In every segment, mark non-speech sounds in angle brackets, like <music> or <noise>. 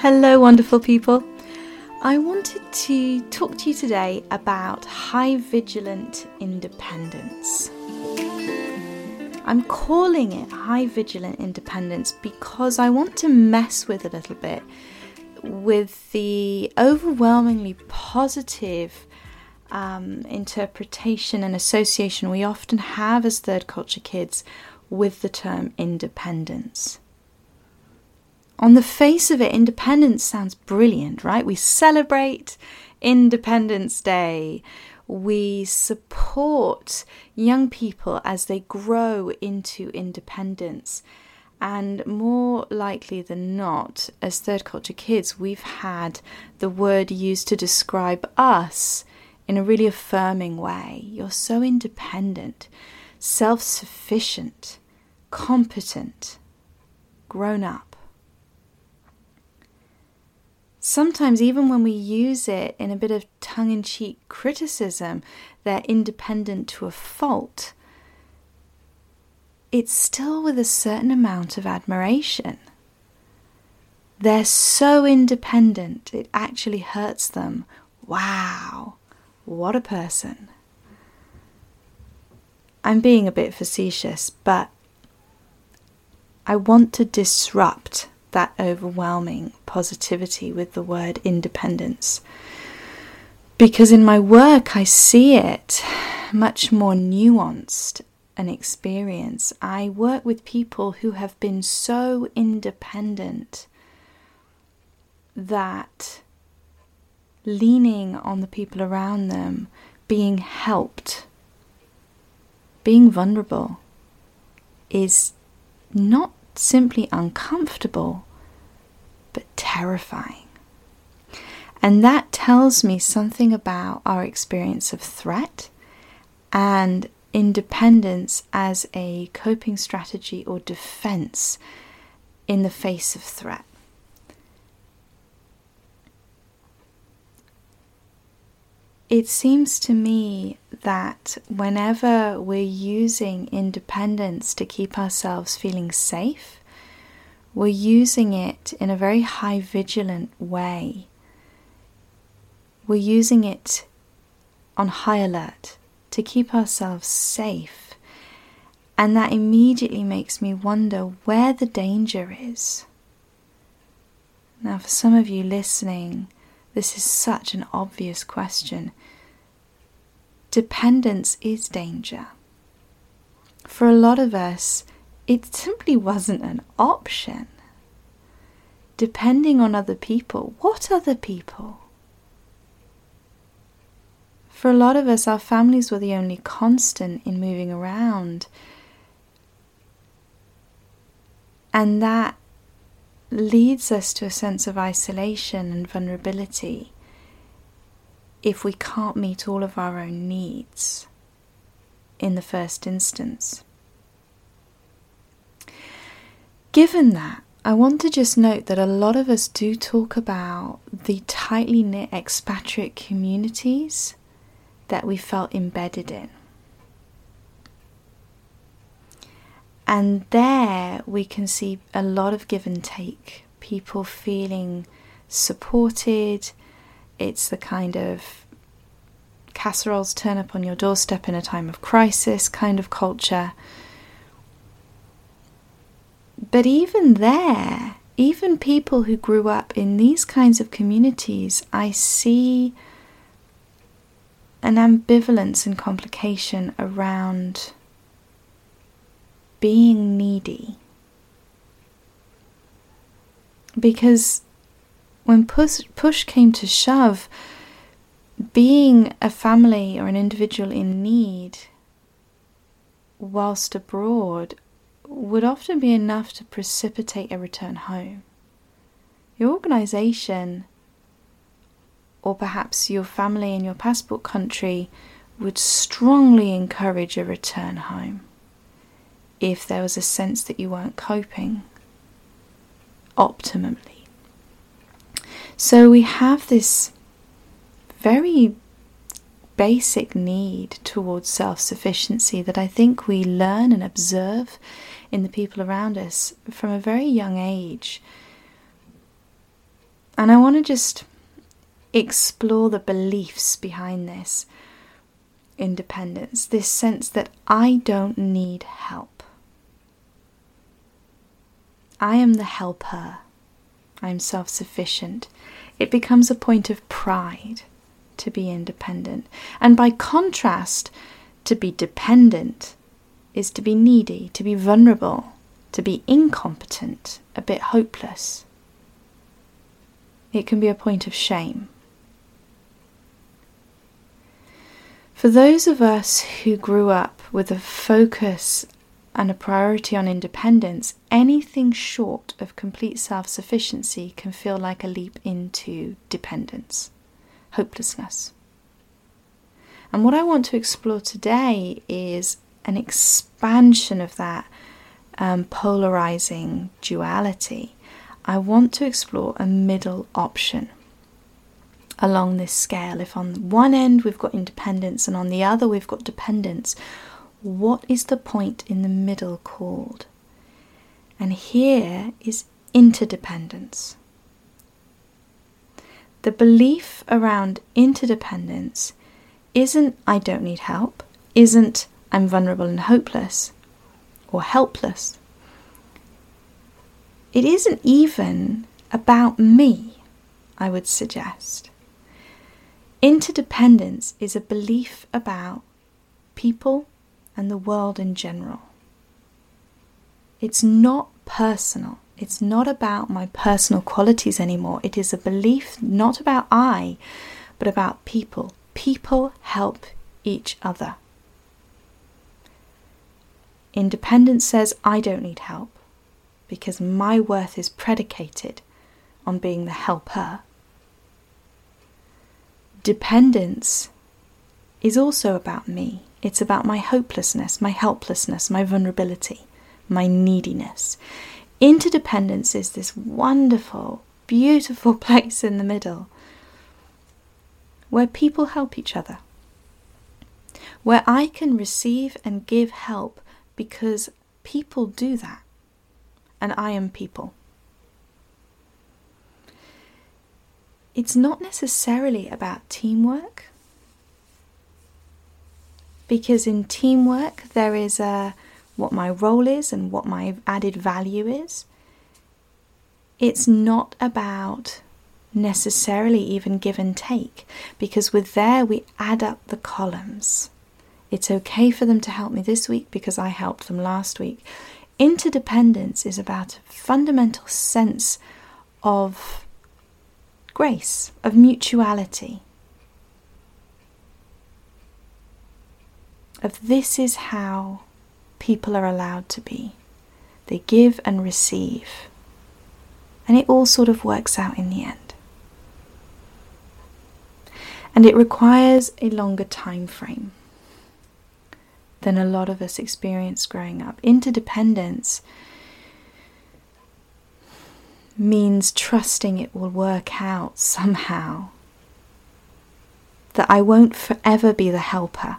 Hello, wonderful people. I wanted to talk to you today about high vigilant independence. I'm calling it high vigilant independence because I want to mess with a little bit with the overwhelmingly positive um, interpretation and association we often have as third culture kids with the term independence. On the face of it, independence sounds brilliant, right? We celebrate Independence Day. We support young people as they grow into independence. And more likely than not, as third culture kids, we've had the word used to describe us in a really affirming way. You're so independent, self sufficient, competent, grown up. Sometimes, even when we use it in a bit of tongue in cheek criticism, they're independent to a fault, it's still with a certain amount of admiration. They're so independent, it actually hurts them. Wow, what a person. I'm being a bit facetious, but I want to disrupt that overwhelming positivity with the word independence. Because in my work, I see it much more nuanced an experience. I work with people who have been so independent that leaning on the people around them, being helped, being vulnerable is not simply uncomfortable, but terrifying. And that tells me something about our experience of threat and independence as a coping strategy or defense in the face of threat. It seems to me that whenever we're using independence to keep ourselves feeling safe, we're using it in a very high vigilant way. We're using it on high alert to keep ourselves safe. And that immediately makes me wonder where the danger is. Now, for some of you listening, this is such an obvious question. Dependence is danger. For a lot of us, it simply wasn't an option. Depending on other people. What other people? For a lot of us, our families were the only constant in moving around. And that leads us to a sense of isolation and vulnerability if we can't meet all of our own needs in the first instance. Given that, I want to just note that a lot of us do talk about the tightly knit expatriate communities that we felt embedded in. And there we can see a lot of give and take, people feeling supported. It's the kind of casseroles turn up on your doorstep in a time of crisis kind of culture. But even there, even people who grew up in these kinds of communities, I see an ambivalence and complication around being needy. Because when push, push came to shove, being a family or an individual in need whilst abroad would often be enough to precipitate a return home. Your organization, or perhaps your family in your passport country, would strongly encourage a return home if there was a sense that you weren't coping optimally. So we have this very basic need towards self sufficiency that I think we learn and observe in the people around us from a very young age. And I want to just explore the beliefs behind this independence, this sense that I don't need help. I am the helper. I am self sufficient. It becomes a point of pride to be independent. And by contrast, to be dependent is to be needy, to be vulnerable, to be incompetent, a bit hopeless. It can be a point of shame. For those of us who grew up with a focus and a priority on independence, anything short of complete self sufficiency can feel like a leap into dependence, hopelessness. And what I want to explore today is an expansion of that um, polarizing duality. I want to explore a middle option along this scale. If on one end we've got independence and on the other we've got dependence, what is the point in the middle called? And here is interdependence. The belief around interdependence isn't I don't need help, isn't I'm vulnerable and hopeless or helpless. It isn't even about me, I would suggest. Interdependence is a belief about people and the world in general. It's not personal. It's not about my personal qualities anymore. It is a belief not about I, but about people. People help each other. Independence says I don't need help because my worth is predicated on being the helper. Dependence is also about me. It's about my hopelessness, my helplessness, my vulnerability, my neediness. Interdependence is this wonderful, beautiful <laughs> place in the middle where people help each other, where I can receive and give help because people do that, and I am people. It's not necessarily about teamwork because in teamwork there is a what my role is and what my added value is. It's not about necessarily even give and take because with there we add up the columns. It's okay for them to help me this week because I helped them last week. Interdependence is about a fundamental sense of grace, of mutuality. Of this is how people are allowed to be. They give and receive. And it all sort of works out in the end. And it requires a longer time frame than a lot of us experience growing up. Interdependence means trusting it will work out somehow. That I won't forever be the helper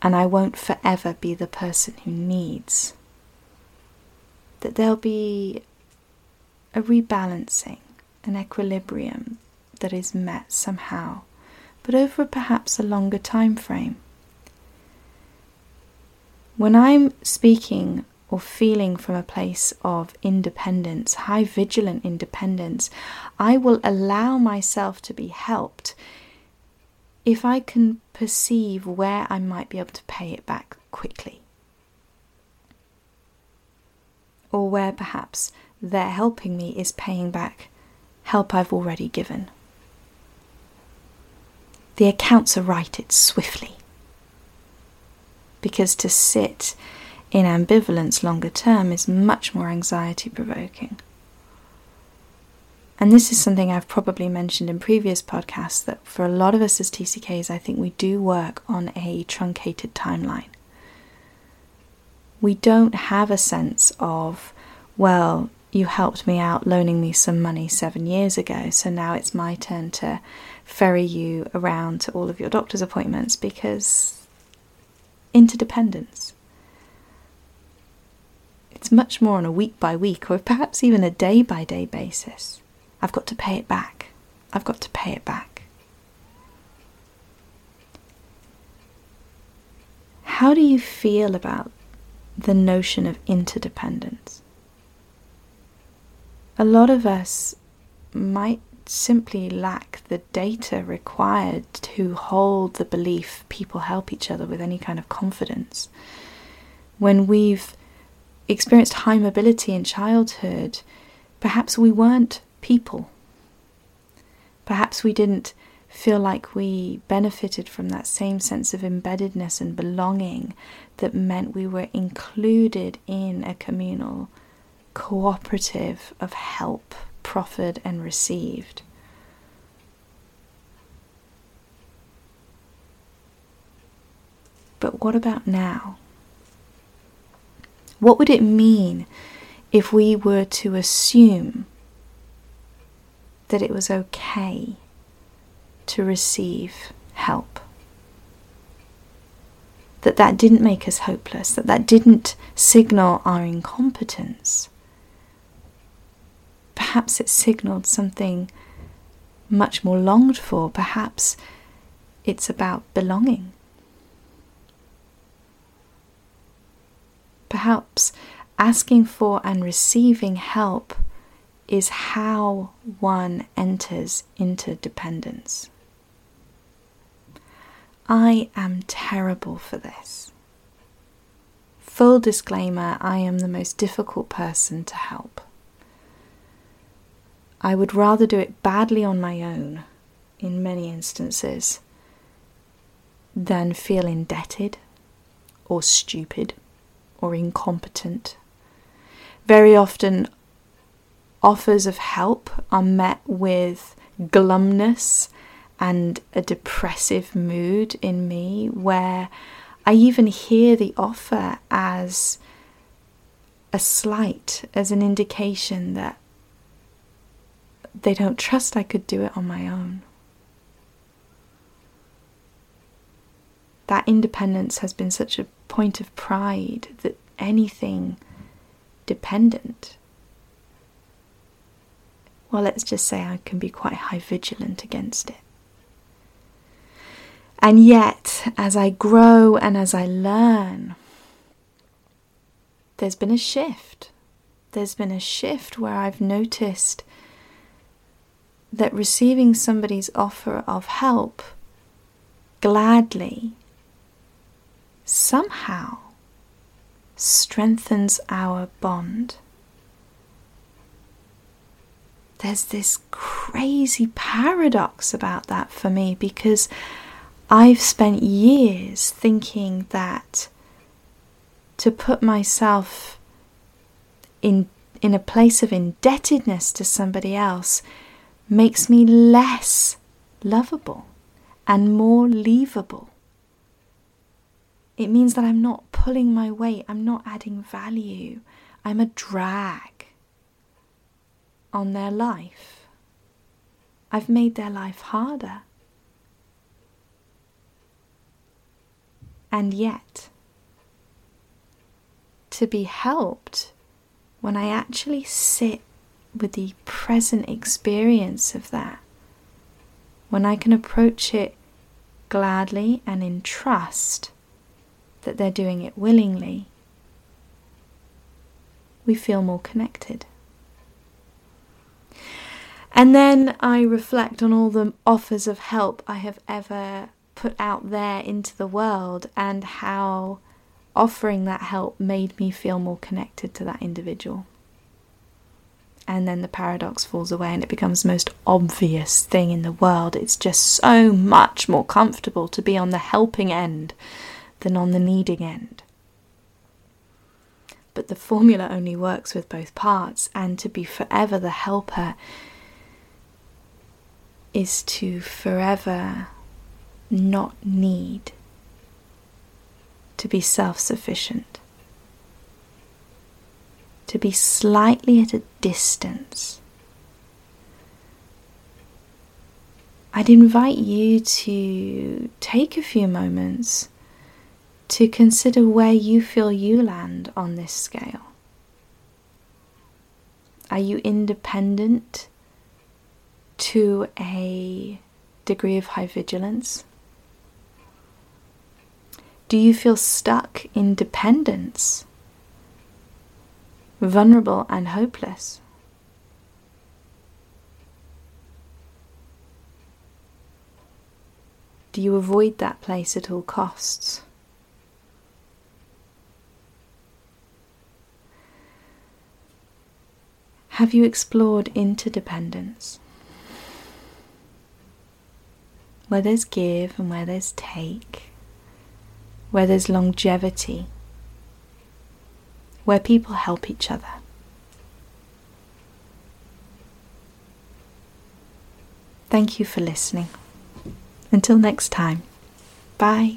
and I won't forever be the person who needs. That there'll be a rebalancing, an equilibrium that is met somehow, but over perhaps a longer time frame. When I'm speaking or feeling from a place of independence, high vigilant independence, I will allow myself to be helped if I can perceive where I might be able to pay it back quickly, or where perhaps their helping me is paying back help I've already given. The accounts are righted swiftly. Because to sit in ambivalence longer term is much more anxiety provoking. And this is something I've probably mentioned in previous podcasts that for a lot of us as TCKs, I think we do work on a truncated timeline. We don't have a sense of, well, you helped me out loaning me some money seven years ago, so now it's my turn to ferry you around to all of your doctor's appointments because interdependence. It's much more on a week by week or perhaps even a day by day basis. I've got to pay it back. I've got to pay it back. How do you feel about the notion of interdependence? A lot of us might simply lack the data required to hold the belief people help each other with any kind of confidence. When we've experienced high mobility in childhood, perhaps we weren't people. Perhaps we didn't feel like we benefited from that same sense of embeddedness and belonging that meant we were included in a communal cooperative of help proffered and received. But what about now? What would it mean if we were to assume that it was okay to receive help? That that didn't make us hopeless, that that didn't signal our incompetence. Perhaps it signaled something much more longed for. Perhaps it's about belonging. Perhaps asking for and receiving help is how one enters into dependence. I am terrible for this. Full disclaimer I am the most difficult person to help. I would rather do it badly on my own, in many instances, than feel indebted or stupid or incompetent. Very often, offers of help are met with glumness and a depressive mood in me, where I even hear the offer as a slight, as an indication that they don't trust I could do it on my own. That independence has been such a point of pride that anything dependent, well, let's just say I can be quite high vigilant against it. And yet, as I grow and as I learn, there's been a shift. There's been a shift where I've noticed that receiving somebody's offer of help gladly somehow strengthens our bond. There's this crazy paradox about that for me because I've spent years thinking that to put myself in in a place of indebtedness to somebody else makes me less lovable and more leavable. It means that I'm not pulling my weight, I'm not adding value, I'm a drag on their life. I've made their life harder. And yet, to be helped when I actually sit with the present experience of that, when I can approach it gladly and in trust that they're doing it willingly, we feel more connected. And then I reflect on all the offers of help I have ever put out there into the world and how offering that help made me feel more connected to that individual and then the paradox falls away and it becomes the most obvious thing in the world. It's just so much more comfortable to be on the helping end than on the needing end. But the formula only works with both parts, and to be forever the helper is to forever not need to be self sufficient to be slightly at a distance. I'd invite you to take a few moments to consider where you feel you land on this scale. Are you independent to a degree of high vigilance? Do you feel stuck in dependence, vulnerable and hopeless? Do you avoid that place at all costs? Have you explored interdependence? Where there's give and where there's take, where there's longevity, where people help each other. Thank you for listening. Until next time, bye.